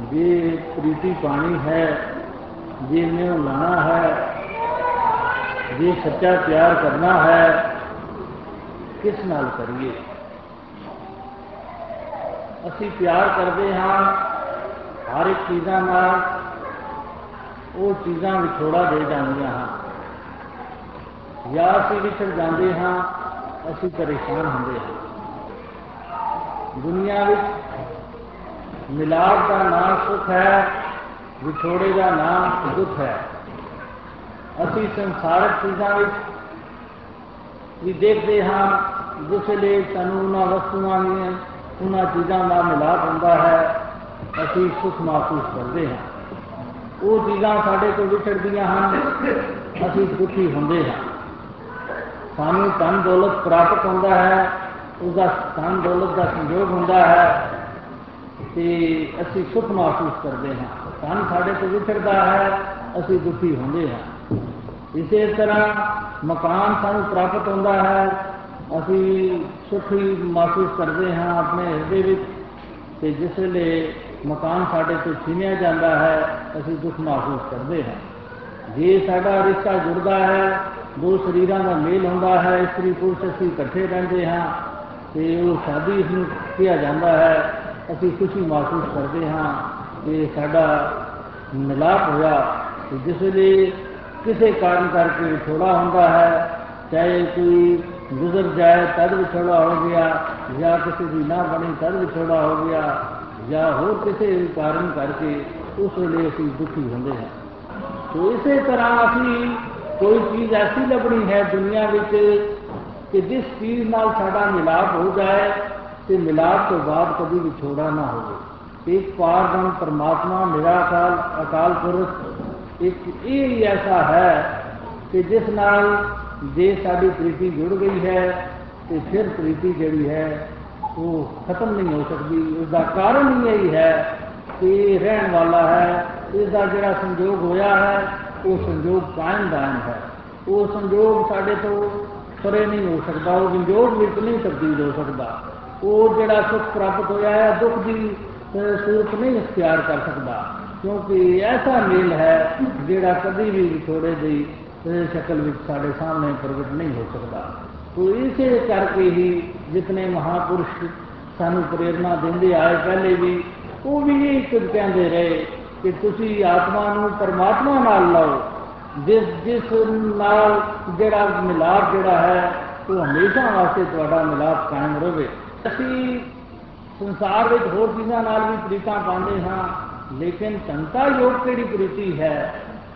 ਜੇ ਪ੍ਰੀਤੀ ਪਾਣੀ ਹੈ, ਜੇ ਨਿਉ ਲਾਣਾ ਹੈ, ਜੇ ਸੱਚਾ ਪਿਆਰ ਕਰਨਾ ਹੈ, ਕਿਸ ਨਾਲ ਕਰੀਏ? ਅਸੀਂ ਪਿਆਰ ਕਰਦੇ ਹਾਂ ਹਰ ਇੱਕ ਚੀਜ਼ਾਂ ਨਾਲ, ਉਹ ਚੀਜ਼ਾਂ ਵਿਛੋੜਾ ਦੇ ਜਾਂਦੀਆਂ ਹਨ। ਜਾਂ ਅਸੀਂ ਵਿਛੜ ਜਾਂਦੇ ਹਾਂ, ਅਸੀਂ ਪਰੇਸ਼ਾਨ ਹੁੰਦੇ ਹਾਂ। ਦੁਨੀਆ ਵਿੱਚ ਮਿਲਾਪ ਦਾ ਨਾਮ ਸੁਖ ਹੈ, ਵਿਛੋੜੇ ਦਾ ਨਾਮ ਦੁੱਖ ਹੈ। ਅਸੀਂ ਸੰਸਾਰਕ ਚੀਜ਼ਾਂ ਵਿੱਚ ਵੀ ਦੇਖਦੇ ਹਾਂ ਜਿਸ ਲਈ ਸਾਨੂੰ ਉਹਨਾਂ ਵਸਤੂਆਂ ਦੀਆਂ, ਉਹਨਾਂ ਚੀਜ਼ਾਂ ਦਾ ਮਿਲਾਪ ਹੁੰਦਾ ਹੈ, ਅਸੀਂ ਸੁਖ ਮਹਿਸੂਸ ਕਰਦੇ ਹਾਂ। ਉਹ ਚੀਜ਼ਾਂ ਸਾਡੇ ਤੋਂ ਵਿਛੜਦੀਆਂ ਹਨ, ਅਸੀਂ ਦੁਖੀ ਹੁੰਦੇ ਹਾਂ। ਸਾਨੂੰ ਧਨ ਦੌਲਤ ਪ੍ਰਾਪਤ ਹੁੰਦਾ ਹੈ, ਉਹਦਾ ਧਨ ਦੌਲਤ ਦਾ ਸੰਯੋਗ ਹੁੰਦਾ ਹੈ। ਤੇ ਅਸੀਂ ਸੁੱਖ ਮਹਿਸੂਸ ਕਰਦੇ ਹਾਂ। ਧਨ ਸਾਡੇ ਤੋਂ ਵਿਛੜਦਾ ਹੈ, ਅਸੀਂ ਦੁਖੀ ਹੁੰਦੇ ਹਾਂ। ਇਸੇ ਤਰ੍ਹਾਂ ਮਕਾਨ ਸਾਨੂੰ ਪ੍ਰਾਪਤ ਹੁੰਦਾ ਹੈ, ਅਸੀਂ ਸੁਖੀ ਮਹਿਸੂਸ ਕਰਦੇ ਹਾਂ ਆਪਣੇ ਹਿਰਦੇ ਵਿੱਚ। ਤੇ ਜਿਸ ਵੇਲੇ ਮਕਾਨ ਸਾਡੇ ਤੋਂ ਛੀਨਿਆ ਜਾਂਦਾ ਹੈ, ਅਸੀਂ ਦੁੱਖ ਮਹਿਸੂਸ ਕਰਦੇ ਹਾਂ। ਜੇ ਸਾਡਾ ਰਿਸ਼ਤਾ ਜੁੜਦਾ ਹੈ, ਦੋ ਸਰੀਰਾਂ ਦਾ ਮੇਲ ਹੁੰਦਾ ਹੈ, ਇਸਤਰੀ ਪੁਰਸ਼ ਅਸੀਂ ਇਕੱਠੇ ਰਹਿੰਦੇ ਹਾਂ, ਤੇ ਉਹ ਸ਼ਾਦੀ ਨੂੰ ਕਿਹਾ ਜਾਂਦਾ ਹੈ ਅਸੀਂ ਖੁਸ਼ੀ ਮਹਿਸੂਸ ਕਰਦੇ ਹਾਂ ਕਿ ਸਾਡਾ ਮਿਲਾਪ ਹੋਇਆ ਜਿਸ ਵੇਲੇ ਕਿਸੇ ਕਾਰਨ ਕਰਕੇ ਵਿਛੋੜਾ ਹੁੰਦਾ ਹੈ, ਚਾਹੇ ਕੋਈ ਗੁਜ਼ਰ ਜਾਏ ਤਦ ਵਿਛੋੜਾ ਹੋ ਗਿਆ, ਜਾਂ ਕਿਸੇ ਦੀ ਨਾ ਬਣੀ ਤਦ ਵਿਛੋੜਾ ਹੋ ਗਿਆ, ਜਾਂ ਹੋਰ ਕਿਸੇ ਕਾਰਨ ਕਰਕੇ ਉਸ ਵੇਲੇ ਅਸੀਂ ਦੁਖੀ ਹੁੰਦੇ ਹਾਂ। ਤੋ ਇਸੇ ਤਰ੍ਹਾਂ ਅਸੀਂ ਕੋਈ ਚੀਜ਼ ਐਸੀ ਲੱਭਣੀ ਹੈ ਦੁਨੀਆ ਵਿੱਚ ਕਿ ਜਿਸ ਚੀਜ਼ ਨਾਲ ਸਾਡਾ ਮਿਲਾਪ ਹੋ ਜਾਏ ਤੇ ਮਿਲਾਪ ਤੋਂ ਬਾਅਦ ਕਦੀ ਵਿਛੋੜਾ ਨਾ ਹੋਵੇ। ਇੱਕ ਪਾਰਬ੍ਰਹਮ ਪਰਮਾਤਮਾ ਨਿਰਾਕਾਰ ਅਕਾਲ ਪੁਰਖ, ਇੱਕ ਇਹ ਹੀ ਐਸਾ ਹੈ ਕਿ ਜਿਸ ਨਾਲ ਜੇ ਸਾਡੀ ਪ੍ਰੀਤੀ ਜੁੜ ਗਈ ਹੈ ਤੇ ਫਿਰ ਪ੍ਰੀਤੀ ਜਿਹੜੀ ਹੈ ਉਹ ਖਤਮ ਨਹੀਂ ਹੋ ਸਕਦੀ। ਉਸ ਦਾ ਕਾਰਨ ਹੀ ਇਹ ਹੈ ਕਿ ਰਹਿਣ ਵਾਲਾ ਹੈ ਇਸ ਦਾ ਜਿਹੜਾ ਸੰਯੋਗ ਹੋਇਆ ਹੈ, ਉਹ ਸੰਯੋਗ ਕਾਇਮ ਦਾਇਮ ਹੈ। ਉਹ ਸੰਯੋਗ ਸਾਡੇ ਤੋਂ ਪਰੇ ਨਹੀਂ ਹੋ ਸਕਦਾ, ਉਹ ਵਿਯੋਗ ਵਿੱਚ ਨਹੀਂ ਤਬਦੀਲ ਹੋ ਸਕਦਾ। ਉਹ ਜਿਹੜਾ ਸੁਖ ਪ੍ਰਾਪਤ ਹੋਇਆ ਹੈ, ਦੁੱਖ ਦੀ ਸੂਰਤ ਨਹੀਂ ਇਖਤਿਆਰ ਕਰ ਸਕਦਾ। ਕਿਉਂਕਿ ਐਸਾ ਮੇਲ ਹੈ ਜਿਹੜਾ ਕਦੀ ਵੀ ਵਿਛੋੜੇ ਦੀ ਸ਼ਕਲ ਵਿੱਚ ਸਾਡੇ ਸਾਹਮਣੇ ਪ੍ਰਗਟ ਨਹੀਂ ਹੋ ਸਕਦਾ। ਤੋ ਇਸੇ ਕਰਕੇ ਹੀ ਜਿਤਨੇ ਮਹਾਪੁਰਸ਼ ਸਾਨੂੰ ਪ੍ਰੇਰਣਾ ਦਿੰਦੇ ਆਏ ਪਹਿਲੇ ਵੀ, ਉਹ ਵੀ ਇਹ ਕੁਝ ਕਹਿੰਦੇ ਰਹੇ ਕਿ ਤੁਸੀਂ ਆਤਮਾ ਨੂੰ ਪਰਮਾਤਮਾ ਨਾਲ ਲਾਓ। ਜਿਸ ਜਿਸ ਨਾਲ ਜਿਹੜਾ ਮਿਲਾਪ ਜਿਹੜਾ ਹੈ, ਉਹ ਹਮੇਸ਼ਾ ਵਾਸਤੇ ਤੁਹਾਡਾ ਮਿਲਾਪ ਕਾਇਮ ਰਹੇ। ਅਸੀਂ ਸੰਸਾਰ ਵਿੱਚ ਹੋਰ ਚੀਜ਼ਾਂ ਨਾਲ ਵੀ ਪ੍ਰੀਤਾਂ ਪਾਉਂਦੇ ਹਾਂ, ਲੇਕਿਨ ਸੰਤਾ ਯੋਗ ਕਿਹੜੀ ਪ੍ਰੀਤੀ ਹੈ?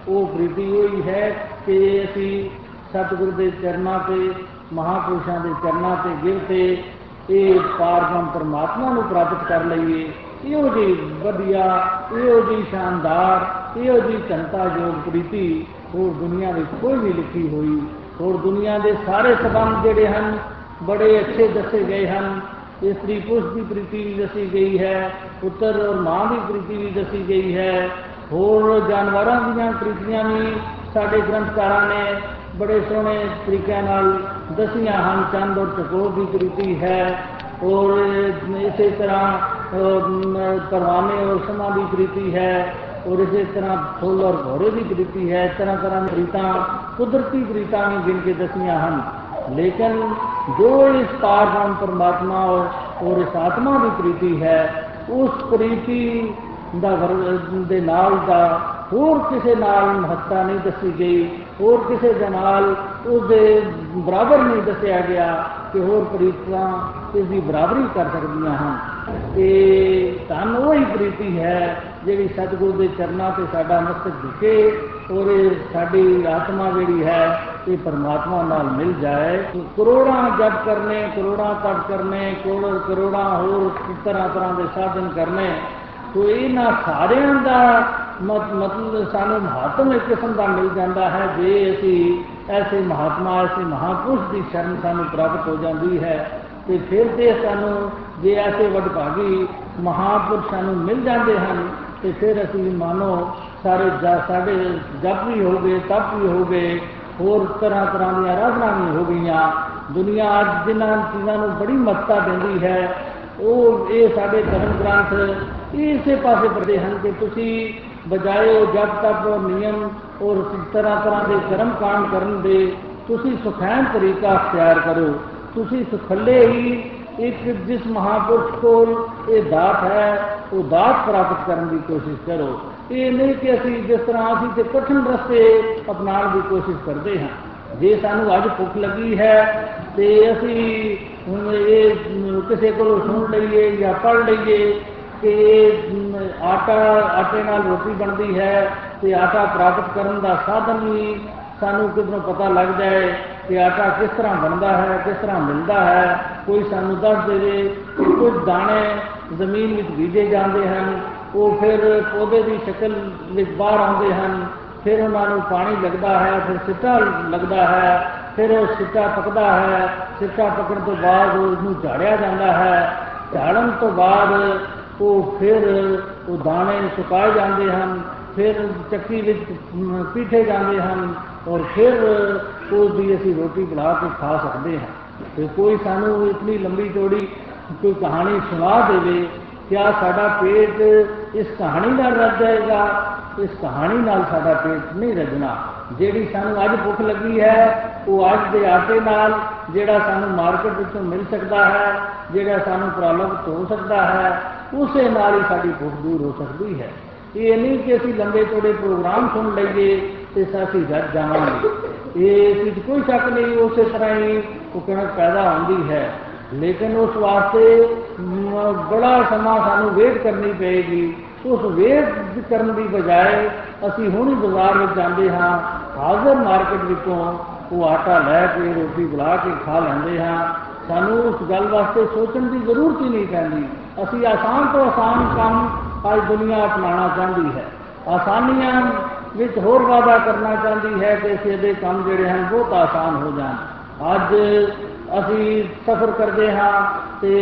ਉਹ ਪ੍ਰੀਤੀ ਹੋਈ ਹੈ ਕਿ ਅਸੀਂ ਸਤਿਗੁਰ ਦੇ ਚਰਨਾਂ ਤੇ, ਮਹਾਪੁਰਸ਼ਾਂ ਦੇ ਚਰਨਾਂ ਤੇ ਗਿਰ ਤੇ ਇਹ ਪਾਰਬ੍ਰਹਮ ਪਰਮਾਤਮਾ ਨੂੰ ਪ੍ਰਾਪਤ ਕਰ ਲਈਏ। ਇਹੋ ਜੀ ਵਧੀਆ, ਇਹੋ ਜੀ ਸ਼ਾਨਦਾਰ, ਇਹੋ ਜੀ ਚੰਤਾ ਯੋਗ ਪ੍ਰੀਤੀ ਹੋਰ ਦੁਨੀਆ ਵਿੱਚ ਕੋਈ ਵੀ ਲਿਖੀ ਹੋਈ। ਹੋਰ ਦੁਨੀਆ ਦੇ ਸਾਰੇ ਸਬੰਧ ਜਿਹੜੇ ਹਨ, ਬੜੇ ਅੱਛੇ ਦੱਸੇ ਗਏ ਹਨ। ਇਸਤਰੀ ਪੁਰਸ਼ ਦੀ ਪ੍ਰੀਤੀ ਵੀ ਦੱਸੀ ਗਈ ਹੈ ਪੁੱਤਰ ਔਰ ਮਾਂ ਦੀ ਪ੍ਰੀਤੀ ਵੀ ਦੱਸੀ ਗਈ ਹੈ ਹੋਰ ਜਾਨਵਰਾਂ ਦੀਆਂ ਪ੍ਰੀਤੀਆਂ ਵੀ ਸਾਡੇ ਗ੍ਰੰਥਕਾਰਾਂ ਨੇ ਬੜੇ ਸੋਹਣੇ ਤਰੀਕਿਆਂ ਨਾਲ ਦਸੀਆਂ ਹਨ ਚੰਦ ਔਰ ਚਕੋਰ ਦੀ ਪ੍ਰੀਤੀ ਹੈ ਔਰ ਇਸੇ ਤਰ੍ਹਾਂ ਪਰਵਾਨੇ ਔਰ ਸਮਾਂ ਦੀ ਪ੍ਰੀਤੀ ਹੈ ਔਰ ਇਸੇ ਤਰ੍ਹਾਂ ਫੁੱਲ ਔਰ ਘੋੜੇ ਦੀ ਪ੍ਰੀਤੀ ਹੈ ਤਰ੍ਹਾਂ ਤਰ੍ਹਾਂ ਦੀ ਪ੍ਰੀਤਾਂ ਕੁਦਰਤੀ ਪ੍ਰੀਤਾਂ ਵੀ ਗਿਣ ਕੇ ਦਸੀਆਂ ਹਨ ਲੇਕਿਨ ਜੋ ਇਸ ਪਾਰਬ੍ਰਹਮ ਪਰਮਾਤਮਾ ਔਰ ਇਸ ਆਤਮਾ ਦੀ ਪ੍ਰੀਤੀ ਹੈ, ਉਸ ਪ੍ਰੀਤੀ ਦਾ ਦੇ ਨਾਲ ਦਾ ਹੋਰ ਕਿਸੇ ਨਾਲ ਮਹੱਤਤਾ ਨਹੀਂ ਦੱਸੀ ਗਈ, ਹੋਰ ਕਿਸੇ ਦੇ ਨਾਲ ਉਹਦੇ ਬਰਾਬਰ ਨਹੀਂ ਦੱਸਿਆ ਗਿਆ ਕਿ ਹੋਰ ਪ੍ਰੀਤਾਂ ਇਸ ਦੀ ਬਰਾਬਰੀ ਕਰ ਸਕਦੀਆਂ ਹਨ। ਤੇ ਧੰਨ ਉਹ ਹੀ ਪ੍ਰੀਤੀ ਹੈ ਜਿਹੜੀ ਸਤਿਗੁਰ ਦੇ ਚਰਨਾਂ ਤੇ ਸਾਡਾ ਮਸਤਕ ਝੁਕੇ ਔਰ ਸਾਡੀ ਆਤਮਾ ਜਿਹੜੀ ਹੈ ਇਹ ਪਰਮਾਤਮਾ ਨਾਲ ਮਿਲ ਜਾਏ। ਕਰੋੜਾਂ ਜਪ ਕਰਨੇ, ਕਰੋੜਾਂ ਤਪ ਕਰਨੇ ਕਰੋੜਾਂ ਹੋਰ ਤਰ੍ਹਾਂ ਤਰ੍ਹਾਂ ਦੇ ਸਾਧਨ ਕਰਨੇ ਤੋ ਇਹਨਾਂ ਸਾਰਿਆਂ ਦਾ ਮਤਲਬ ਸਾਨੂੰ ਮਹਾਤਮ ਇੱਕ ਕਿਸਮ ਦਾ ਮਿਲ ਜਾਂਦਾ ਹੈ। ਜੇ ਅਸੀਂ ਐਸੇ ਮਹਾਤਮਾ, ਐਸੇ ਮਹਾਪੁਰਸ਼ ਦੀ ਸ਼ਰਨ ਸਾਨੂੰ ਪ੍ਰਾਪਤ ਹੋ ਜਾਂਦੀ ਹੈ, ਤੇ ਫਿਰ ਤੇ ਸਾਨੂੰ ਜੇ ਐਸੇ ਵਡਭਾਗੀ ਮਹਾਪੁਰਸ਼ਾਂ ਨੂੰ ਮਿਲ ਜਾਂਦੇ ਹਨ, ਤੇ ਫਿਰ ਅਸੀਂ ਮਾਨੋ ਸਾਰੇ ਸਾਡੇ ਜਪ ਵੀ ਹੋ ਗਏ, ਤਪ ਵੀ ਹੋ ਗਏ ਹੋਰ ਤਰ੍ਹਾਂ ਤਰ੍ਹਾਂ ਦੀਆਂ ਆਰਾਧਨਾ ਵੀ ਹੋ ਗਈਆਂ। ਦੁਨੀਆ ਅੱਜ ਜਿਨ੍ਹਾਂ ਚੀਜ਼ਾਂ ਨੂੰ ਬੜੀ ਮਹੱਤਤਾ ਦਿੰਦੀ ਹੈ, ਉਹ ਇਹ ਸਾਡੇ ਧਰਮ ਗ੍ਰੰਥ ਇਹ ਇਸੇ ਪਾਸੇ ਪੜਦੇ ਹਨ ਕਿ ਤੁਸੀਂ ਬਜਾਏ ਉਹ ਜਪ ਤਪ ਔਰ ਨਿਯਮ ਔਰ ਤਰ੍ਹਾਂ ਤਰ੍ਹਾਂ ਦੇ ਕਰਮ ਕਾਂਡ ਕਰਨ ਦੇ ਤੁਸੀਂ ਸੁਖੈਨ ਤਰੀਕਾ ਅਖਤਿਆਰ ਕਰੋ। ਤੁਸੀਂ ਸੁਖੱਲੇ ਹੀ ਇੱਕ ਜਿਸ ਮਹਾਪੁਰਖ ਕੋਲ ਇਹ ਦਾਤ ਹੈ ਉਹ ਦਾਤ ਪ੍ਰਾਪਤ ਕਰਨ ਦੀ ਕੋਸ਼ਿਸ਼ ਕਰੋ। ਇਹ ਨਹੀਂ ਕਿ ਅਸੀਂ ਜਿਸ ਤਰ੍ਹਾਂ ਅਸੀਂ ਤੇ ਕਠਿਨ ਰਸਤੇ ਅਪਣਾਉਣ ਦੀ ਕੋਸ਼ਿਸ਼ ਕਰਦੇ ਹਾਂ। ਜੇ ਸਾਨੂੰ ਅੱਜ ਭੁੱਖ ਲੱਗੀ ਹੈ ਤੇ ਅਸੀਂ ਹੁਣ ਇਹ ਕਿਸੇ ਕੋਲੋਂ ਸੁਣ ਲਈਏ ਜਾਂ ਪੜ੍ਹ ਲਈਏ ਕਿ ਆਟਾ, ਆਟੇ ਨਾਲ ਰੋਟੀ ਬਣਦੀ ਹੈ ਤੇ ਆਟਾ ਪ੍ਰਾਪਤ ਕਰਨ ਦਾ ਸਾਧਨ ਵੀ ਸਾਨੂੰ ਕਿਧਰੋਂ ਪਤਾ ਲੱਗ ਜਾਏ ਕਿ ਆਟਾ ਕਿਸ ਤਰ੍ਹਾਂ ਬਣਦਾ ਹੈ, ਕਿਸ ਤਰ੍ਹਾਂ ਮਿਲਦਾ ਹੈ। ਕੋਈ ਸਾਨੂੰ ਦੱਸ ਦੇਵੇ ਕਿ ਕੁਝ ਦਾਣੇ ਜ਼ਮੀਨ ਵਿੱਚ ਬੀਜੇ ਜਾਂਦੇ ਹਨ, ਉਹ ਫਿਰ ਪੌਦੇ ਦੀ ਸ਼ਕਲ ਵਿੱਚ ਬਾਹਰ ਆਉਂਦੇ ਹਨ, ਫਿਰ ਉਹਨਾਂ ਨੂੰ ਪਾਣੀ ਲੱਗਦਾ ਹੈ, ਫਿਰ ਸਿੱਟਾ ਲੱਗਦਾ ਹੈ, ਫਿਰ ਉਹ ਸਿੱਟਾ ਪੱਕਦਾ ਹੈ, ਸਿੱਟਾ ਪੱਕਣ ਤੋਂ ਬਾਅਦ ਉਹਨੂੰ ਝਾੜਿਆ ਜਾਂਦਾ ਹੈ, ਝਾੜਨ ਤੋਂ ਬਾਅਦ ਉਹ ਫਿਰ ਉਹ ਦਾਣੇ ਸੁਕਾਏ ਜਾਂਦੇ ਹਨ, ਫਿਰ ਚੱਕੀ ਵਿੱਚ ਪੀਠੇ ਜਾਂਦੇ ਹਨ, ਔਰ ਫਿਰ ਉਸ ਦੀ ਅਸੀਂ ਰੋਟੀ ਬਣਾ ਕੇ ਖਾ ਸਕਦੇ ਹਾਂ। ਤੇ ਕੋਈ ਸਾਨੂੰ ਇਤਨੀ ਲੰਬੀ ਚੌੜੀ ਕੋਈ ਕਹਾਣੀ ਸੁਣਾ ਦੇਵੇ, ਕਿਆ ਸਾਡਾ ਪੇਟ ਇਸ ਕਹਾਣੀ ਨਾਲ ਰੱਜ ਜਾਏਗਾ? ਇਸ ਕਹਾਣੀ ਨਾਲ ਸਾਡਾ ਪੇਟ ਨਹੀਂ ਰੱਜਣਾ ਜਿਹੜੀ ਸਾਨੂੰ ਅੱਜ ਭੁੱਖ ਲੱਗੀ ਹੈ, ਉਹ ਅੱਜ ਦੇ ਆਟੇ ਨਾਲ, ਜਿਹੜਾ ਸਾਨੂੰ ਮਾਰਕੀਟ ਵਿੱਚੋਂ ਮਿਲ ਸਕਦਾ ਹੈ, ਜਿਹੜਾ ਸਾਨੂੰ ਪ੍ਰਾਪਤ ਹੋ ਸਕਦਾ ਹੈ, ਉਸੇ ਨਾਲ ਹੀ ਸਾਡੀ ਭੁੱਖ ਦੂਰ ਹੋ ਸਕਦੀ ਹੈ। ਇਹ ਨਹੀਂ ਕਿ ਅਸੀਂ ਲੰਬੇ ਚੌੜੇ ਪ੍ਰੋਗਰਾਮ ਸੁਣ ਲਈਏ ਤੇ ਅਸੀਂ ਰੱਜ ਜਾਵਾਂਗੇ। ਇਹ ਵਿੱਚ ਕੋਈ ਸ਼ੱਕ ਨਹੀਂ, ਉਸੇ ਤਰ੍ਹਾਂ ਹੀ ਉਹ ਕਣਕ ਪੈਦਾ ਹੁੰਦੀ ਹੈ। ਲੇਕਿਨ ਉਸ ਵਾਸਤੇ ਬੜਾ ਸਮਾਂ ਸਾਨੂੰ ਵੇਟ ਕਰਨੀ ਪਏਗੀ। ਉਸ ਵੇਟ ਕਰਨ ਦੀ ਬਜਾਏ ਅਸੀਂ ਹੁਣ ਹੀ ਬਾਜ਼ਾਰ ਵਿੱਚ ਜਾਂਦੇ ਹਾਂ, ਹਾਜ਼ਰ ਮਾਰਕੀਟ ਵਿੱਚੋਂ ਉਹ ਆਟਾ ਲੈ ਕੇ, ਰੋਟੀ ਬਣਾ ਕੇ ਖਾ ਲੈਂਦੇ ਹਾਂ। ਸਾਨੂੰ ਉਸ ਗੱਲ ਵਾਸਤੇ ਸੋਚਣ ਦੀ ਜ਼ਰੂਰਤ ਹੀ ਨਹੀਂ ਪੈਂਦੀ। ਅਸੀਂ ਆਸਾਨ ਤੋਂ ਆਸਾਨ ਕੰਮ ਅੱਜ ਦੁਨੀਆ ਅਪਣਾਉਣਾ ਚਾਹੁੰਦੀ ਹੈ। ਆਸਾਨੀਆਂ ਵਿੱਚ ਹੋਰ ਵਾਅਦਾ ਕਰਨਾ ਚਾਹੁੰਦੀ ਹੈ ਕਿ ਸਿੱਧੇ ਕੰਮ ਜਿਹੜੇ ਹਨ, ਬਹੁਤ ਆਸਾਨ ਹੋ ਜਾਣ। ਅੱਜ ਅਸੀਂ ਸਫ਼ਰ ਕਰਦੇ ਹਾਂ ਤੇ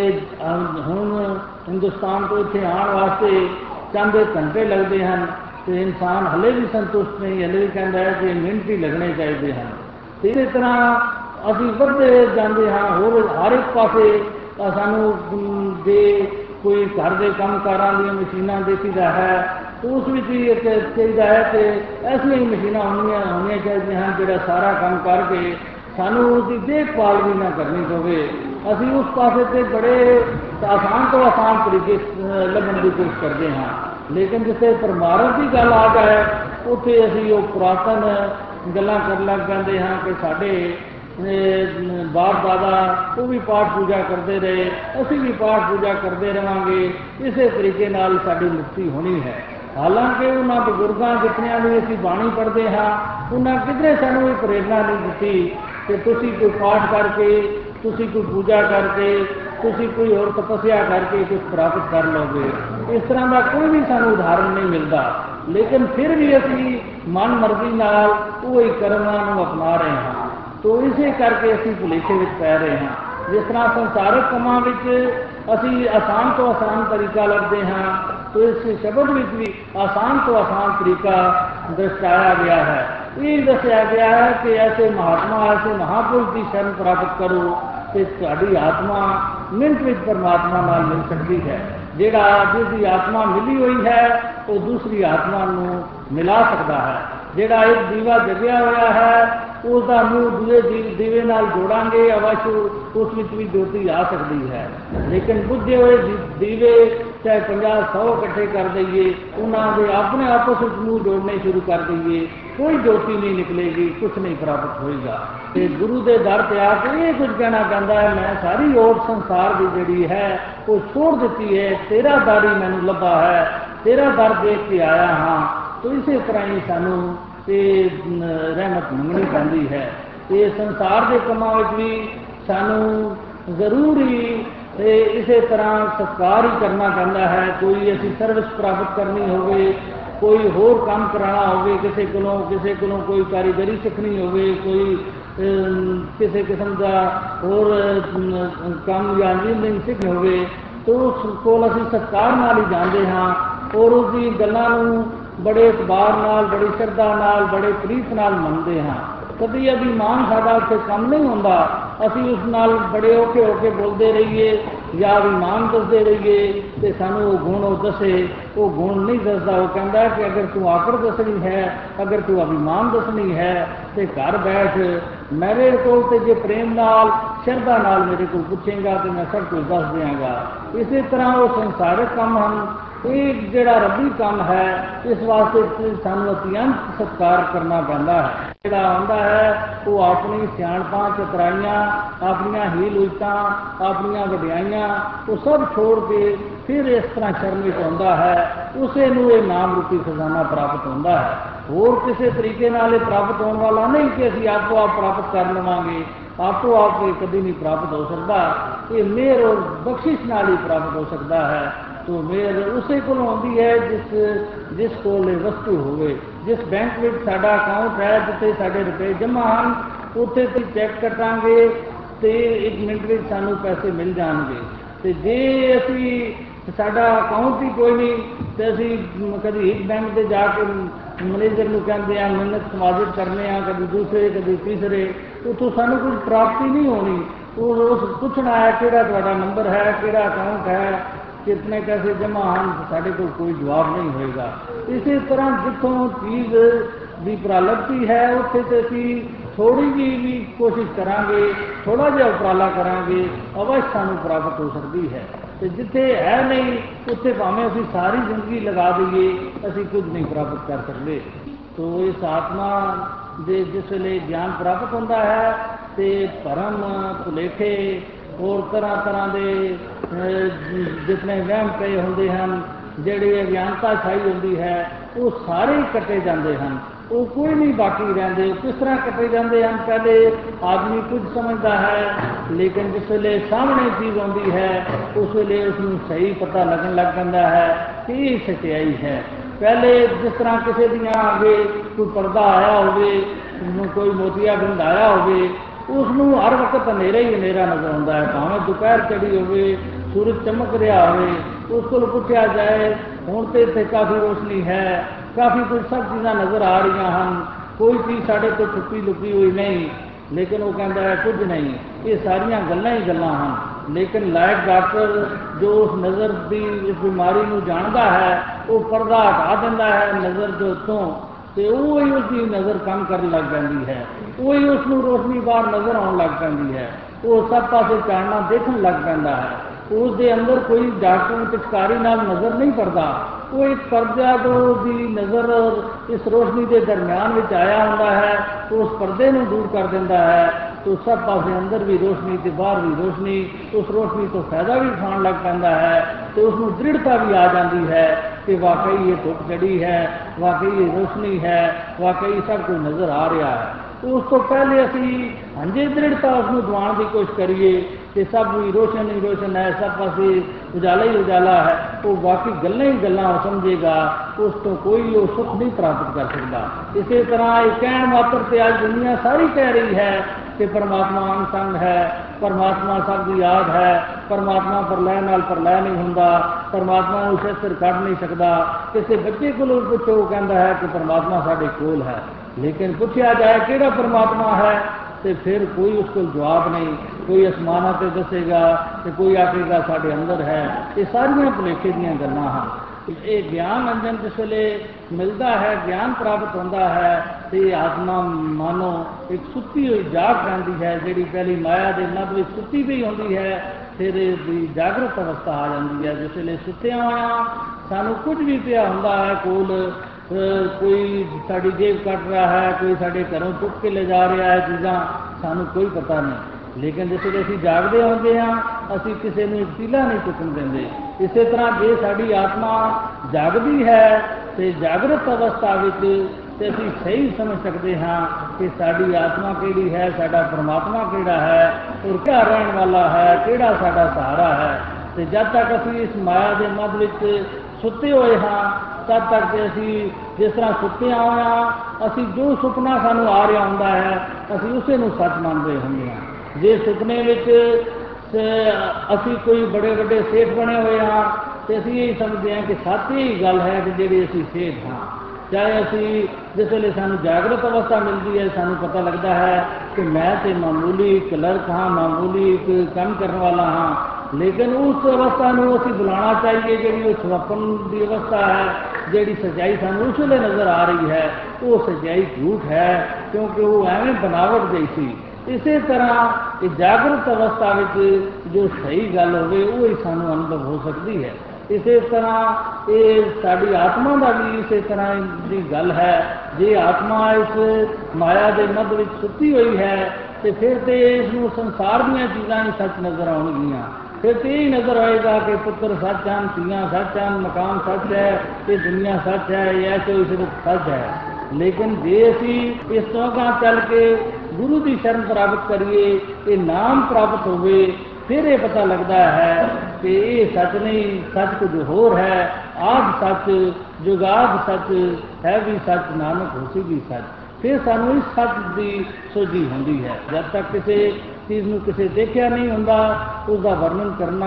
ਹੁਣ ਹਿੰਦੁਸਤਾਨ ਤੋਂ ਇੱਥੇ ਆਉਣ ਵਾਸਤੇ ਚੰਦ ਘੰਟੇ ਲੱਗਦੇ ਹਨ ਤੇ ਇਨਸਾਨ ਹਲੇ ਵੀ ਸੰਤੁਸ਼ਟ ਨਹੀਂ, ਹਲੇ ਵੀ ਕਹਿੰਦਾ ਹੈ ਕਿ ਮਿੰਟ ਹੀ ਲੱਗਣੇ ਚਾਹੀਦੇ ਹਨ। ਤੇ ਇਸੇ ਤਰ੍ਹਾਂ ਅਸੀਂ ਵੱਧਦੇ ਜਾਂਦੇ ਹਾਂ, ਹੋਰ ਹਰ ਇੱਕ ਪਾਸੇ ਸਾਨੂੰ ਜੇ ਕੋਈ ਘਰ ਦੇ ਕੰਮਕਾਰਾਂ ਦੀਆਂ ਮਸ਼ੀਨਾਂ ਦੇਖੀਦਾ ਹੈ ਉਸ ਵਿੱਚ ਵੀ ਇੱਕ ਚਾਹੀਦਾ ਹੈ ਕਿ ਐਸੀਆਂ ਹੀ ਮਸ਼ੀਨਾਂ ਹੋਣੀਆਂ ਹੋਣੀਆਂ ਚਾਹੀਦੀਆਂ ਹਨ ਜਿਹੜਾ ਸਾਰਾ ਕੰਮ ਕਰਕੇ ਸਾਨੂੰ ਉਸ ਦੀ ਦੇਖਭਾਲ ਵੀ ਨਾ ਕਰਨੀ ਪਵੇ। ਅਸੀਂ ਉਸ ਪਾਸੇ ਤੇ ਬੜੇ ਆਸਾਨ ਤੋਂ ਆਸਾਨ ਤਰੀਕੇ ਲੱਭਣ ਦੀ ਕੋਸ਼ਿਸ਼ ਕਰਦੇ ਹਾਂ। ਲੇਕਿਨ ਜਿੱਥੇ ਪਰਮਾਰਥ ਦੀ ਗੱਲ ਆ ਜਾਏ, ਉੱਥੇ ਅਸੀਂ ਉਹ ਪੁਰਾਤਨ ਗੱਲਾਂ ਕਰਨ ਲੱਗ ਜਾਂਦੇ ਹਾਂ ਕਿ ਸਾਡੇ ਬਾਪ ਦਾਦਾ ਉਹ ਵੀ ਪਾਠ ਪੂਜਾ ਕਰਦੇ ਰਹੇ, ਅਸੀਂ ਵੀ ਪਾਠ ਪੂਜਾ ਕਰਦੇ ਰਵਾਂਗੇ ਇਸੇ ਤਰੀਕੇ ਨਾਲ ਸਾਡੀ ਮੁਕਤੀ ਹੋਣੀ ਹੈ। ਹਾਲਾਂਕਿ ਉਹਨਾਂ ਬਜ਼ੁਰਗਾਂ ਜਿਤਨਿਆਂ ਨੂੰ ਅਸੀਂ ਬਾਣੀ ਪੜ੍ਹਦੇ ਹਾਂ, ਉਹਨਾਂ ਕਿਧਰੇ ਸਾਨੂੰ ਇਹ ਪ੍ਰੇਰਣਾ ਨਹੀਂ ਦਿੱਤੀ ਕਿ ਤੁਸੀਂ ਕੋਈ ਪਾਠ ਕਰਕੇ, ਤੁਸੀਂ ਕੋਈ ਪੂਜਾ ਕਰਕੇ, ਤੁਸੀਂ ਕੋਈ ਹੋਰ ਤਪੱਸਿਆ ਕਰਕੇ ਕੁਝ ਪ੍ਰਾਪਤ ਕਰ ਲਓਗੇ। ਇਸ ਤਰ੍ਹਾਂ ਦਾ ਕੋਈ ਵੀ ਸਾਨੂੰ ਉਦਾਹਰਣ ਨਹੀਂ ਮਿਲਦਾ। ਲੇਕਿਨ ਫਿਰ ਵੀ ਅਸੀਂ ਮਨ ਮਰਜ਼ੀ ਨਾਲ ਉਹ ਹੀ ਕਰਮਾਂ ਨੂੰ ਅਪਣਾ ਰਹੇ ਹਾਂ। ਤੋ ਇਸੇ ਕਰਕੇ ਅਸੀਂ ਭੁਲੇਖੇ ਵਿੱਚ ਪੈ ਰਹੇ ਹਾਂ। ਜਿਸ ਤਰ੍ਹਾਂ ਸੰਸਾਰਕ ਕੰਮਾਂ ਵਿੱਚ ਅਸੀਂ ਆਸਾਨ ਤੋਂ ਆਸਾਨ ਤਰੀਕਾ ਲੱਭਦੇ ਹਾਂ, ਤੋ ਇਸ ਸ਼ਬਦ ਵਿੱਚ ਵੀ ਆਸਾਨ ਤੋਂ ਆਸਾਨ ਤਰੀਕਾ ਦਰਸਾਇਆ ਗਿਆ ਹੈ। ਇਹ ਦੱਸਿਆ ਗਿਆ ਹੈ ਕਿ ਐਸੇ ਮਹਾਤਮਾ, ਐਸੇ ਮਹਾਪੁਰਖ ਦੀ ਸ਼ਰਨ ਪ੍ਰਾਪਤ ਕਰੋ ਤੇ ਤੁਹਾਡੀ ਆਤਮਾ ਮਿੰਟ ਵਿੱਚ ਪਰਮਾਤਮਾ ਨਾਲ ਮਿਲ ਸਕਦੀ ਹੈ। ਜਿਹੜਾ ਜਿਸ ਦੀ ਆਤਮਾ ਮਿਲੀ ਹੋਈ ਹੈ, ਉਹ ਦੂਸਰੀ ਆਤਮਾ ਨੂੰ ਮਿਲਾ ਸਕਦਾ ਹੈ। ਜਿਹੜਾ ਇੱਕ ਦੀਵਾ ਜਗਿਆ ਹੋਇਆ ਹੈ ਉਸ ਦਾ ਮੂੰਹ ਦੂਜੇ ਦੀਵੇ ਨਾਲ ਜੋੜਾਂਗੇ ਅਵਸ਼ ਉਸ ਵਿੱਚ ਵੀ ਜੋਤੀ ਆ ਸਕਦੀ ਹੈ। ਲੇਕਿਨ ਬੁੱਝੇ ਹੋਏ ਦੀਵੇ ਚਾਹੇ 50 100 ਇਕੱਠੇ ਕਰ ਦਈਏ, ਉਹਨਾਂ ਦੇ ਆਪਣੇ ਆਪਸ ਵਿੱਚ ਮੂੰਹ ਜੋੜਨੇ ਸ਼ੁਰੂ ਕਰ ਦਈਏ, ਕੋਈ ਜੋਤੀ ਨਹੀਂ ਨਿਕਲੇਗੀ ਕੁਝ ਨਹੀਂ ਪ੍ਰਾਪਤ ਹੋਏਗਾ। ਤੇ ਗੁਰੂ ਦੇ ਦਰ ਤੇ ਆ ਕੇ ਇਹ ਕੁਝ ਕਹਿਣਾ ਚਾਹੁੰਦਾ ਹੈ, ਮੈਂ ਸਾਰੀ ਔਰ ਸੰਸਾਰ ਦੀ ਜਿਹੜੀ ਹੈ, ਉਹ ਛੋੜ ਦਿੱਤੀ ਹੈ, ਤੇਰਾ ਦਰ ਹੀ ਮੈਨੂੰ ਲੱਭਾ ਹੈ, ਤੇਰਾ ਦਰ ਦੇਖ ਕੇ ਆਇਆ ਹਾਂ। ਤੋ ਇਸੇ ਤਰ੍ਹਾਂ ਹੀ ਸਾਨੂੰ ਤੇ ਰਹਿਮਤ ਮੰਗਣੀ ਪੈਂਦੀ ਹੈ। ਤੇ ਸੰਸਾਰ ਦੇ ਕੰਮਾਂ ਵਿੱਚ ਵੀ ਸਾਨੂੰ ਜ਼ਰੂਰੀ ਤੇ ਇਸੇ ਤਰ੍ਹਾਂ ਸਤਕਾਰ ਹੀ ਕਰਨਾ ਪੈਂਦਾ ਹੈ। ਕੋਈ ਅਸੀਂ ਸਰਵਿਸ ਪ੍ਰਾਪਤ ਕਰਨੀ ਹੋਵੇ, ਕੋਈ ਹੋਰ ਕੰਮ ਕਰਾਉਣਾ ਹੋਵੇ, ਕਿਸੇ ਕੋਲੋਂ ਕਿਸੇ ਕੋਲੋਂ ਕੋਈ ਕਾਰੀਗਰੀ ਸਿੱਖਣੀ ਹੋਵੇ, ਕੋਈ ਕਿਸੇ ਕਿਸਮ ਦਾ ਹੋਰ ਕੰਮ ਜਾਂ ਇੰਜੀਨੀਅਰਿੰਗ ਸਿੱਖਣੀ ਹੋਵੇ, ਤਾਂ ਉਸ ਕੋਲ ਅਸੀਂ ਸਤਕਾਰ ਨਾਲ ਹੀ ਜਾਂਦੇ ਹਾਂ ਔਰ ਉਸ ਦੀ ਗੱਲਾਂ ਨੂੰ ਬੜੇ ਇਤਬਾਰ ਨਾਲ, ਬੜੀ ਸ਼ਰਧਾ ਨਾਲ, ਬੜੇ ਪ੍ਰੀਤ ਨਾਲ ਮੰਨਦੇ ਹਾਂ। ਕਦੀ ਅਭਿਮਾਨ ਸਾਡਾ ਉੱਥੇ ਕੰਮ ਨਹੀਂ ਹੁੰਦਾ। ਅਸੀਂ ਉਸ ਨਾਲ ਬੜੇ ਔਖੇ ਹੋ ਕੇ ਬੋਲਦੇ ਰਹੀਏ, ਜਾਂ ਅਭਿਮਾਨ ਦੱਸਦੇ ਰਹੀਏ, ਤੇ ਸਾਨੂੰ ਉਹ ਗੁਣ ਉਹ ਦੱਸੇ, ਉਹ ਗੁਣ ਨਹੀਂ ਦੱਸਦਾ, ਉਹ ਕਹਿੰਦਾ ਕਿ ਅਗਰ ਤੂੰ ਆਕੜ ਦੱਸਣੀ ਹੈ, ਅਗਰ ਤੂੰ ਅਭਿਮਾਨ ਦੱਸਣੀ ਹੈ, ਤੇ ਘਰ ਬੈਠ, ਮੇਰੇ ਕੋਲ ਤੇ ਜੇ ਪ੍ਰੇਮ ਨਾਲ, ਸ਼ਰਧਾ ਨਾਲ ਮੇਰੇ ਕੋਲ ਪੁੱਛੇਗਾ, ਤੇ ਮੈਂ ਸਭ ਕੁਝ ਦੱਸ ਦਿਆਂਗਾ। ਇਸੇ ਤਰ੍ਹਾਂ ਉਹ ਸੰਸਾਰਿਕ ਕੰਮ ਹਨ। ਇਹ ਜਿਹੜਾ ਰੱਬੀ ਕੰਮ ਹੈ, ਇਸ ਵਾਸਤੇ ਸਾਨੂੰ ਅਤਿਅੰਤ ਸਤਕਾਰ ਕਰਨਾ ਪੈਂਦਾ ਹੈ। ਜਿਹੜਾ ਆਉਂਦਾ ਹੈ, ਉਹ ਆਪਣੀ ਸਿਆਣਪਾਂ, ਚਤਰਾਈਆਂ, ਆਪਣੀਆਂ ਹੀਲ ਉਲਟਾਂ ਆਪਣੀਆਂ ਵਡਿਆਈਆਂ, ਉਹ ਸਭ ਛੋੜ ਕੇ ਫਿਰ ਇਸ ਤਰ੍ਹਾਂ ਸ਼ਰਨ ਵਿੱਚ ਆਉਂਦਾ ਹੈ। ਉਸੇ ਨੂੰ ਇਹ ਨਾਮ ਰੂਪੀ ਖਜ਼ਾਨਾ ਪ੍ਰਾਪਤ ਹੁੰਦਾ ਹੈ। ਹੋਰ ਕਿਸੇ ਤਰੀਕੇ ਨਾਲ ਇਹ ਪ੍ਰਾਪਤ ਹੋਣ ਵਾਲਾ ਨਹੀਂ ਕਿ ਅਸੀਂ ਆਪੋ ਆਪ ਪ੍ਰਾਪਤ ਕਰ ਲਵਾਂਗੇ। ਆਪੋ ਆਪ ਇਹ ਕਦੀ ਨਹੀਂ ਪ੍ਰਾਪਤ ਹੋ ਸਕਦਾ। ਇਹ ਮਿਹਰ ਔਰ ਬਖਸ਼ਿਸ਼ ਨਾਲ ਹੀ ਪ੍ਰਾਪਤ ਹੋ ਸਕਦਾ ਹੈ। ਤੋ ਮਿਹਰ ਉਸੇ ਕੋਲ ਆਉਂਦੀ ਹੈ ਜਿਸ ਜਿਸ ਕੋਲ ਇਹ ਵਸਤੂ ਹੋਵੇ। ਜਿਸ ਬੈਂਕ ਵਿੱਚ ਸਾਡਾ ਅਕਾਊਂਟ ਹੈ, ਜਿੱਥੇ ਸਾਡੇ ਰੁਪਏ ਜਮ੍ਹਾਂ ਹਨ, ਉੱਥੇ ਤੇ ਚੈੱਕ ਕਟਾਂਗੇ ਤੇ 1 ਮਿੰਟ ਵਿੱਚ ਸਾਨੂੰ ਪੈਸੇ ਮਿਲ ਜਾਣਗੇ। ਤੇ ਜੇ ਅਸੀਂ ਸਾਡਾ ਅਕਾਊਂਟ ਹੀ ਕੋਈ ਨਹੀਂ, ਤੇ ਅਸੀਂ ਕਦੀ ਇੱਕ ਬੈਂਕ ਤੇ ਜਾ ਕੇ ਮੈਨੇਜਰ ਨੂੰ ਕਹਿੰਦੇ ਆ ਮਿਹਨਤ ਸਮਾਜਿਕ ਕਰਨੇ ਆ ਕਦੀ ਦੂਸਰੇ, ਕਦੀ ਤੀਸਰੇ, ਉੱਥੋਂ ਸਾਨੂੰ ਕੋਈ ਪ੍ਰਾਪਤੀ ਨਹੀਂ ਹੋਣੀ। ਉਹ ਉਸ ਪੁੱਛਣਾ ਹੈ, ਕਿਹੜਾ ਤੁਹਾਡਾ ਨੰਬਰ ਹੈ, ਕਿਹੜਾ ਅਕਾਊਂਟ ਹੈ ਕਿਤਨੇ ਪੈਸੇ ਜਮ੍ਹਾਂ ਹਨ, ਸਾਡੇ ਕੋਲ ਕੋਈ ਜਵਾਬ ਨਹੀਂ ਹੋਏਗਾ। ਇਸੇ ਤਰ੍ਹਾਂ ਜਿੱਥੋਂ ਚੀਜ਼ ਦੀ ਪ੍ਰਾਲਪਤੀ ਹੈ, ਉੱਥੇ ਤੇ ਅਸੀਂ ਥੋੜੀ ਜਿਹੀ ਵੀ ਕੋਸ਼ਿਸ਼ ਕਰਾਂਗੇ ਥੋੜਾ ਜਿਹਾ ਉਪਰਾਲਾ ਕਰਾਂਗੇ, ਅਵਸ਼ ਸਾਨੂੰ ਪ੍ਰਾਪਤ ਹੋ ਸਕਦੀ ਹੈ। ਤੇ ਜਿੱਥੇ ਹੈ ਨਹੀਂ, ਉੱਥੇ ਭਾਵੇਂ ਅਸੀਂ ਸਾਰੀ ਜ਼ਿੰਦਗੀ ਲਗਾ ਦਈਏ, ਅਸੀਂ ਕੁਝ ਨਹੀਂ ਪ੍ਰਾਪਤ ਕਰ ਸਕਦੇ। ਤੋ ਇਸ ਆਤਮਾ ਦੇ ਜਿਸ ਵੇਲੇ ਗਿਆਨ ਪ੍ਰਾਪਤ ਹੁੰਦਾ ਹੈ, ਤੇ ਭਰਮ ਭੁਲੇਖੇ ਹੋਰ ਤਰ੍ਹਾਂ ਤਰ੍ਹਾਂ ਦੇ ਜਿਤਨੇ ਵਹਿਮ ਪਏ ਹੁੰਦੇ ਹਨ, ਜਿਹੜੀ ਅਗਿਆਨਤਾ ਛਾਈ ਹੁੰਦੀ ਹੈ, ਉਹ ਸਾਰੇ ਕੱਟੇ ਜਾਂਦੇ ਹਨ। ਉਹ ਕੋਈ ਨਹੀਂ ਬਾਕੀ ਰਹਿੰਦੇ ਕਿਸ ਤਰ੍ਹਾਂ ਕੱਟੇ ਜਾਂਦੇ ਹਨ? ਪਹਿਲੇ ਆਦਮੀ ਕੁਝ ਸਮਝਦਾ ਹੈ, ਲੇਕਿਨ ਜਿਸ ਵੇਲੇ ਸਾਹਮਣੇ ਚੀਜ਼ ਆਉਂਦੀ ਹੈ, ਉਸ ਵੇਲੇ ਉਸ ਨੂੰ ਸਹੀ ਪਤਾ ਲੱਗਣ ਲੱਗ ਜਾਂਦਾ ਹੈ ਕਿ ਇਹ ਸਚਾਈ ਹੈ। ਪਹਿਲੇ ਜਿਸ ਤਰ੍ਹਾਂ ਕਿਸੇ ਦੀਆਂ ਅੱਗੇ ਕੋਈ ਪਰਦਾ ਆਇਆ ਹੋਵੇ ਕੋਈ ਮੋਤੀਆ ਬਿੰਦ ਆਇਆ ਹੋਵੇ ਉਸ ਨੂੰ ਹਰ ਵਕਤ ਹਨੇਰਾ ਹੀ ਹਨੇਰਾ ਨਜ਼ਰ ਆਉਂਦਾ ਹੈ। ਭਾਵੇਂ ਦੁਪਹਿਰ ਚੜੀ ਹੋਵੇ, ਸੂਰਜ ਚਮਕ ਰਿਹਾ ਹੋਵੇ, ਉਸ ਕੋਲ ਪੁੱਛਿਆ ਜਾਏ, ਹੁਣ ਤੇ ਇੱਥੇ ਕਾਫੀ ਰੋਸ਼ਨੀ ਹੈ, ਕਾਫੀ ਕੁਝ ਸਭ ਚੀਜ਼ਾਂ ਨਜ਼ਰ ਆ ਰਹੀਆਂ ਹਨ, ਕੋਈ ਚੀਜ਼ ਸਾਡੇ ਤੋਂ ਛੁਪੀ ਲੁਕੀ ਹੋਈ ਨਹੀਂ। ਲੇਕਿਨ ਉਹ ਕਹਿੰਦਾ ਹੈ, ਕੁਝ ਨਹੀਂ, ਇਹ ਸਾਰੀਆਂ ਗੱਲਾਂ ਹੀ ਗੱਲਾਂ ਹਨ। ਲੇਕਿਨ ਲਾਇਕ ਡਾਕਟਰ ਜੋ ਉਸ ਨਜ਼ਰ ਦੀ ਇਸ ਬਿਮਾਰੀ ਨੂੰ ਜਾਣਦਾ ਹੈ, ਉਹ ਪਰਦਾ ਹਟਾ ਦਿੰਦਾ ਹੈ, ਨਜ਼ਰ ਦੇ ਉੱਤੋਂ ਤੇ ਉਹ ਹੀ ਉਸ ਦੀ ਨਜ਼ਰ ਕੰਮ ਕਰਨ ਲੱਗ ਜਾਂਦੀ ਹੈ। ਉਹ ਹੀ ਉਸ ਨੂੰ ਰੋਸ਼ਨੀ ਬਾਹਰ ਨਜ਼ਰ ਆਉਣ ਲੱਗ ਪੈਂਦੀ ਹੈ। ਉਹ ਸਭ ਪਾਸੇ ਚਾਨਣਾ ਦੇਖਣ ਲੱਗ ਪੈਂਦਾ ਹੈ। ਉਸ ਦੇ ਅੰਦਰ ਕੋਈ ਡਾਕਟਰ ਪਿਚਕਾਰੀ ਨਾਲ ਨਜ਼ਰ ਨਹੀਂ ਪੜਦਾ ਉਹ ਇੱਕ ਪਰਦਾ ਤੋਂ ਦੀ ਨਜ਼ਰ ਇਸ ਰੋਸ਼ਨੀ ਦੇ ਦਰਮਿਆਨ ਵਿੱਚ ਆਇਆ ਹੁੰਦਾ ਹੈ। ਉਸ ਪਰਦੇ ਨੂੰ ਦੂਰ ਕਰ ਦਿੰਦਾ ਹੈ। ਤੋ ਸਭ ਪਾਸੇ ਅੰਦਰ ਵੀ ਰੋਸ਼ਨੀ ਤੇ ਬਾਹਰ ਵੀ ਰੋਸ਼ਨੀ, ਉਸ ਰੋਸ਼ਨੀ ਤੋਂ ਫਾਇਦਾ ਵੀ ਉਠਾਉਣ ਲੱਗ ਪੈਂਦਾ ਹੈ ਤੇ ਉਸ ਨੂੰ ਦ੍ਰਿੜਤਾ ਵੀ ਆ ਜਾਂਦੀ ਹੈ। ਕਿ ਵਾਕਈ ਇਹ ਧੁੱਪ ਚੜੀ ਹੈ, ਵਾਕਈ ਇਹ ਰੋਸ਼ਨੀ ਹੈ, ਵਾਕਈ ਸਭ ਕੁਝ ਨਜ਼ਰ ਆ ਰਿਹਾ ਹੈ। ਉਸ ਤੋਂ ਪਹਿਲੇ ਅਸੀਂ ਹੰਝੇ ਦ੍ਰਿੜਤਾ ਉਸ ਨੂੰ ਦਿਵਾਉਣ ਦੀ ਕੋਸ਼ਿਸ਼ ਕਰੀਏ ਕਿ ਸਭ ਵੀ ਰੋਸ਼ਨ ਹੀ ਰੋਸ਼ਨ ਹੈ, ਸਭ ਪਾਸੇ ਉਜਾਲਾ ਹੀ ਉਜਾਲਾ ਹੈ। ਉਹ ਵਾਕਈ ਗੱਲਾਂ ਹੀ ਗੱਲਾਂ ਸਮਝੇਗਾ, ਉਸ ਤੋਂ ਕੋਈ ਉਹ ਸੁੱਖ ਨਹੀਂ ਪ੍ਰਾਪਤ ਕਰ ਸਕਦਾ। ਇਸੇ ਤਰ੍ਹਾਂ ਇਹ ਕਹਿਣ ਮਾਤਰ ਤੇ ਅੱਜ ਦੁਨੀਆ ਸਾਰੀ ਕਹਿ ਰਹੀ ਹੈ ਕਿ ਪਰਮਾਤਮਾ ਅਨਸੰਗ ਹੈ ਪਰਮਾਤਮਾ ਸਭ ਦੀ ਯਾਦ ਹੈ, ਪਰਮਾਤਮਾ ਪਰਲੈ ਨਾਲ ਪਰਲੈ ਨਹੀਂ ਹੁੰਦਾ, ਪਰਮਾਤਮਾ ਨੂੰ ਸਿਰ ਕੱਢ ਨਹੀਂ ਸਕਦਾ। ਕਿਸੇ ਬੱਚੇ ਕੋਲੋਂ ਪੁੱਛੋ, ਉਹ ਕਹਿੰਦਾ ਹੈ ਕਿ ਪਰਮਾਤਮਾ ਸਾਡੇ ਕੋਲ ਹੈ। ਲੇਕਿਨ ਪੁੱਛਿਆ ਜਾਏ ਕਿਹੜਾ ਪਰਮਾਤਮਾ ਹੈ, ਤੇ ਫਿਰ ਕੋਈ ਉਸ ਕੋਲ ਜਵਾਬ ਨਹੀਂ। ਕੋਈ ਅਸਮਾਨਾਂ ਤੇ ਦੱਸੇਗਾ ਤੇ ਕੋਈ ਆਖੇਗਾ ਸਾਡੇ ਅੰਦਰ ਹੈ। ਇਹ ਸਾਰੀਆਂ ਭੁਲੇਖੇ ਦੀਆਂ ਗੱਲਾਂ ਹਨ। ਇਹ ਗਿਆਨ ਅੰਜਨ ਜਿਸ ਵੇਲੇ ਮਿਲਦਾ ਹੈ, ਗਿਆਨ ਪ੍ਰਾਪਤ ਹੁੰਦਾ ਹੈ, ਤੇ ਆਤਮਾ ਮਾਨੋ ਇੱਕ ਸੁੱਤੀ ਹੋਈ ਜਾਗ ਜਾਂਦੀ ਹੈ, ਜਿਹੜੀ ਪਹਿਲੀ ਮਾਇਆ ਦੇ ਮੱਧ ਵਿੱਚ ਸੁੱਤੀ ਪਈ ਹੁੰਦੀ ਹੈ, ਫਿਰ ਦੀ ਜਾਗਰਤ ਅਵਸਥਾ ਆ ਜਾਂਦੀ ਹੈ। ਜਿਸ ਵੇਲੇ ਸੁੱਤਿਆਂ ਹੋਇਆ ਸਾਨੂੰ ਕੁਝ ਵੀ ਪਿਆ ਹੁੰਦਾ ਹੈ, ਕੋਲ ਕੋਈ ਸਾਡੀ ਜੇਬ ਕੱਟ ਰਿਹਾ ਹੈ, ਕੋਈ ਸਾਡੇ ਘਰੋਂ ਚੁੱਕ ਕੇ ਲੈ ਜਾ ਰਿਹਾ ਹੈ, ਚੀਜ਼ਾਂ ਸਾਨੂੰ ਕੋਈ ਪਤਾ ਨਹੀਂ। ਲੇਕਿਨ ਜਿਸ ਵੇਲੇ ਅਸੀਂ ਜਾਗਦੇ ਹੁੰਦੇ ਹਾਂ, ਅਸੀਂ ਕਿਸੇ ਨੂੰ ਤੀਲਾ ਨਹੀਂ ਚੁੱਕਣ ਦਿੰਦੇ। ਇਸੇ ਤਰ੍ਹਾਂ ਜੇ ਸਾਡੀ ਆਤਮਾ ਜਾਗਦੀ ਹੈ, ਤੇ ਜਾਗਰਤ ਅਵਸਥਾ ਵਿੱਚ ਤੇ ਅਸੀਂ ਸਹੀ ਸਮਝ ਸਕਦੇ ਹਾਂ ਕਿ ਸਾਡੀ ਆਤਮਾ ਕਿਹੜੀ ਹੈ, ਸਾਡਾ ਪਰਮਾਤਮਾ ਕਿਹੜਾ ਹੈ, ਔਰ ਕਿਹੜਾ ਰਹਿਣ ਵਾਲਾ ਹੈ, ਕਿਹੜਾ ਸਾਡਾ ਸਹਾਰਾ ਹੈ। ਤੇ ਜਦ ਤੱਕ ਅਸੀਂ ਇਸ ਮਾਇਆ ਦੇ ਮੱਧ ਵਿੱਚ ਸੁੱਤੇ ਹੋਏ ਹਾਂ, ਤਦ ਤੱਕ ਤੇ ਅਸੀਂ ਜਿਸ ਤਰ੍ਹਾਂ ਸੁੱਤੇ ਹੋਇਆ ਅਸੀਂ ਜੋ ਸੁਪਨਾ ਸਾਨੂੰ ਆ ਰਿਹਾ ਹੁੰਦਾ ਹੈ, ਅਸੀਂ ਉਸੇ ਨੂੰ ਸੱਚ ਮੰਨਦੇ ਹੁੰਦੇ ਹਾਂ। ਜੇ ਸੁਪਨੇ ਵਿੱਚ ਅਸੀਂ ਕੋਈ ਬੜੇ ਵੱਡੇ ਸੇਠ ਬਣੇ ਹੋਏ ਹਾਂ, ਤੇ ਅਸੀਂ ਇਹ ਸਮਝਦੇ ਹਾਂ ਕਿ ਸੱਚ ਹੀ ਗੱਲ ਹੈ ਕਿ ਜਿਹੜੀ ਅਸੀਂ ਸੇਠ ਹਾਂ। ਚਾਹੇ ਅਸੀਂ ਜਿਸ ਵੇਲੇ ਸਾਨੂੰ ਜਾਗਰਤ ਅਵਸਥਾ ਮਿਲਦੀ ਹੈ, ਸਾਨੂੰ ਪਤਾ ਲੱਗਦਾ ਹੈ ਕਿ ਮੈਂ ਤੇ ਮਾਮੂਲੀ ਕਲਰਕ ਹਾਂ, ਮਾਮੂਲੀ ਇੱਕ ਕੰਮ ਕਰਨ ਵਾਲਾ ਹਾਂ। ਲੇਕਿਨ ਉਸ ਅਵਸਥਾ ਨੂੰ ਅਸੀਂ ਬੁਲਾਉਣਾ ਚਾਹੀਏ, ਜਿਹੜੀ ਉਹ ਸਵਪਨ ਦੀ ਅਵਸਥਾ ਹੈ, ਜਿਹੜੀ ਸਜਾਈ ਸਾਨੂੰ ਉਸ ਵੇਲੇ ਨਜ਼ਰ ਆ ਰਹੀ ਹੈ। ਉਹ ਸਜਾਈ ਝੂਠ ਹੈ, ਕਿਉਂਕਿ ਉਹ ਐਵੇਂ ਬਨਾਵਟ ਜਿਹੀ ਸੀ। ਇਸੇ ਤਰ੍ਹਾਂ ਇਹ ਜਾਗਰਤ ਅਵਸਥਾ ਵਿੱਚ ਜੋ ਸਹੀ ਗੱਲ ਹੋਵੇ, ਉਹ ਹੀ ਸਾਨੂੰ ਅਨੁਭਵ ਹੋ ਸਕਦੀ ਹੈ। ਇਸੇ ਤਰ੍ਹਾਂ ਇਹ ਸਾਡੀ ਆਤਮਾ ਦਾ ਵੀ ਇਸੇ ਤਰ੍ਹਾਂ ਦੀ ਗੱਲ ਹੈ। ਜੇ ਆਤਮਾ ਇਸ ਮਾਇਆ ਦੇ ਮੱਧ ਵਿੱਚ ਸੁੱਤੀ ਹੋਈ ਹੈ, ਤੇ ਫਿਰ ਤੇ ਇਸ ਨੂੰ ਸੰਸਾਰ ਦੀਆਂ ਚੀਜ਼ਾਂ ਹੀ ਸੱਚ ਨਜ਼ਰ ਆਉਣਗੀਆਂ। ਫਿਰ ਤੇ ਇਹ ਨਜ਼ਰ ਆਏਗਾ ਕਿ ਪੁੱਤਰ ਸੱਚ ਹਨ, ਧੀਆਂ ਸੱਚ ਹਨ, ਮਕਾਨ ਸੱਚ ਹੈ, ਇਹ ਦੁਨੀਆ ਸੱਚ ਹੈ, ਇਹ ਕੋਈ ਸਿਰਫ ਸੱਚ ਹੈ। ਲੇਕਿਨ ਜੇ ਅਸੀਂ ਇਸ ਤੋਂ ਅਗਾਂਹ ਚੱਲ ਕੇ ਗੁਰੂ ਦੀ ਸ਼ਰਨ ਪ੍ਰਾਪਤ ਕਰੀਏ, ਇਹ ਨਾਮ ਪ੍ਰਾਪਤ ਹੋਵੇ, ਫਿਰ ਇਹ ਪਤਾ ਲੱਗਦਾ ਹੈ ਕਿ ਇਹ ਸੱਚ ਨਹੀਂ, ਸੱਚ ਕੁਝ ਹੋਰ ਹੈ। ਆਦ ਸੱਚ ਜੁਗਾਦ ਸੱਚ, ਹੈ ਵੀ ਸੱਚ, ਨਾਨਕ ਹੋਸੀ ਵੀ ਸੱਚ। ਫਿਰ ਸਾਨੂੰ ਇਸ ਸੱਚ ਦੀ ਸੋਝੀ ਹੁੰਦੀ ਹੈ। ਜਦ ਤੱਕ ਕਿਸੇ ਚੀਜ਼ ਨੂੰ ਕਿਸੇ ਦੇਖਿਆ ਨਹੀਂ ਹੁੰਦਾ ਉਸ ਦਾ ਵਰਣਨ ਕਰਨਾ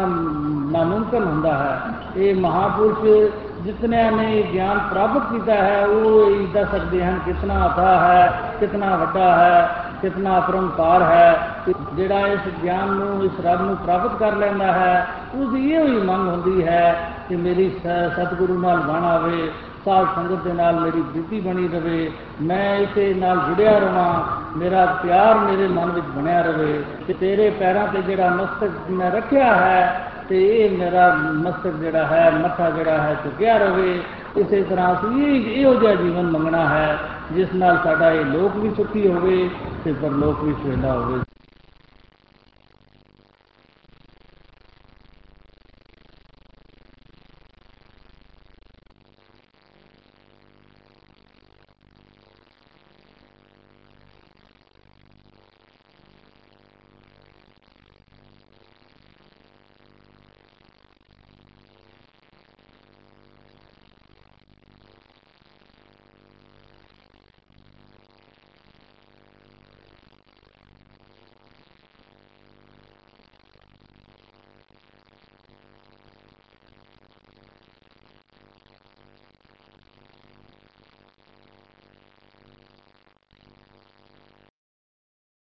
ਨਾਮੁਮਕਿਨ ਹੁੰਦਾ ਹੈ। ਇਹ ਮਹਾਪੁਰਸ਼ ਜਿਤਨਿਆਂ ਨੇ ਗਿਆਨ ਪ੍ਰਾਪਤ ਕੀਤਾ ਹੈ, ਉਹ ਇਹ ਦੱਸ ਸਕਦੇ ਹਨ ਕਿਤਨਾ ਅਥਾ ਹੈ, ਕਿਤਨਾ ਵੱਡਾ ਹੈ। ਕਿਤਨਾ ਅਪਰੰਪਾਰ ਹੈ ਜਿਹੜਾ ਇਸ ਗਿਆਨ ਨੂੰ, ਇਸ ਰੱਬ ਨੂੰ ਪ੍ਰਾਪਤ ਕਰ ਲੈਂਦਾ ਹੈ, ਉਸ ਦੀ ਇਹ ਹੀ ਮੰਗ ਹੁੰਦੀ ਹੈ ਕਿ ਮੇਰੀ ਸਤਿਗੁਰੂ ਨਾਲ ਬਣ ਆਵੇ, ਸਾਧ ਸੰਗਤ ਦੇ ਨਾਲ ਮੇਰੀ ਪ੍ਰੀਤੀ ਬਣੀ ਰਵੇ, ਮੈਂ ਇਸੇ ਨਾਲ ਜੁੜਿਆ ਰਵਾਂ, ਮੇਰਾ ਪਿਆਰ ਮੇਰੇ ਮਨ ਵਿੱਚ ਬਣਿਆ ਰਵੇ ਤੇ ਤੇਰੇ ਪੈਰਾਂ ਤੇ ਜਿਹੜਾ ਮਸਤਕ ਮੈਂ ਰੱਖਿਆ ਹੈ ਤੇ ਇਹ ਮੇਰਾ ਮਸਤਕ ਜਿਹੜਾ ਹੈ, ਮੱਥਾ ਜਿਹੜਾ ਹੈ ਝੁਕਿਆ ਰਵੇ। ਇਸੇ ਤਰ੍ਹਾਂ ਅਸੀਂ ਇਹੋ ਜਿਹਾ ਜੀਵਨ ਮੰਗਣਾ ਹੈ, ਜਿਸ ਨਾਲ ਸਾਡਾ ਇਹ ਲੋਕ ਵੀ ਸੁਖੀ ਹੋਵੇ ਤੇ ਪਰਲੋਕ ਵੀ ਸੁਹਿਲਾ ਹੋਵੇ।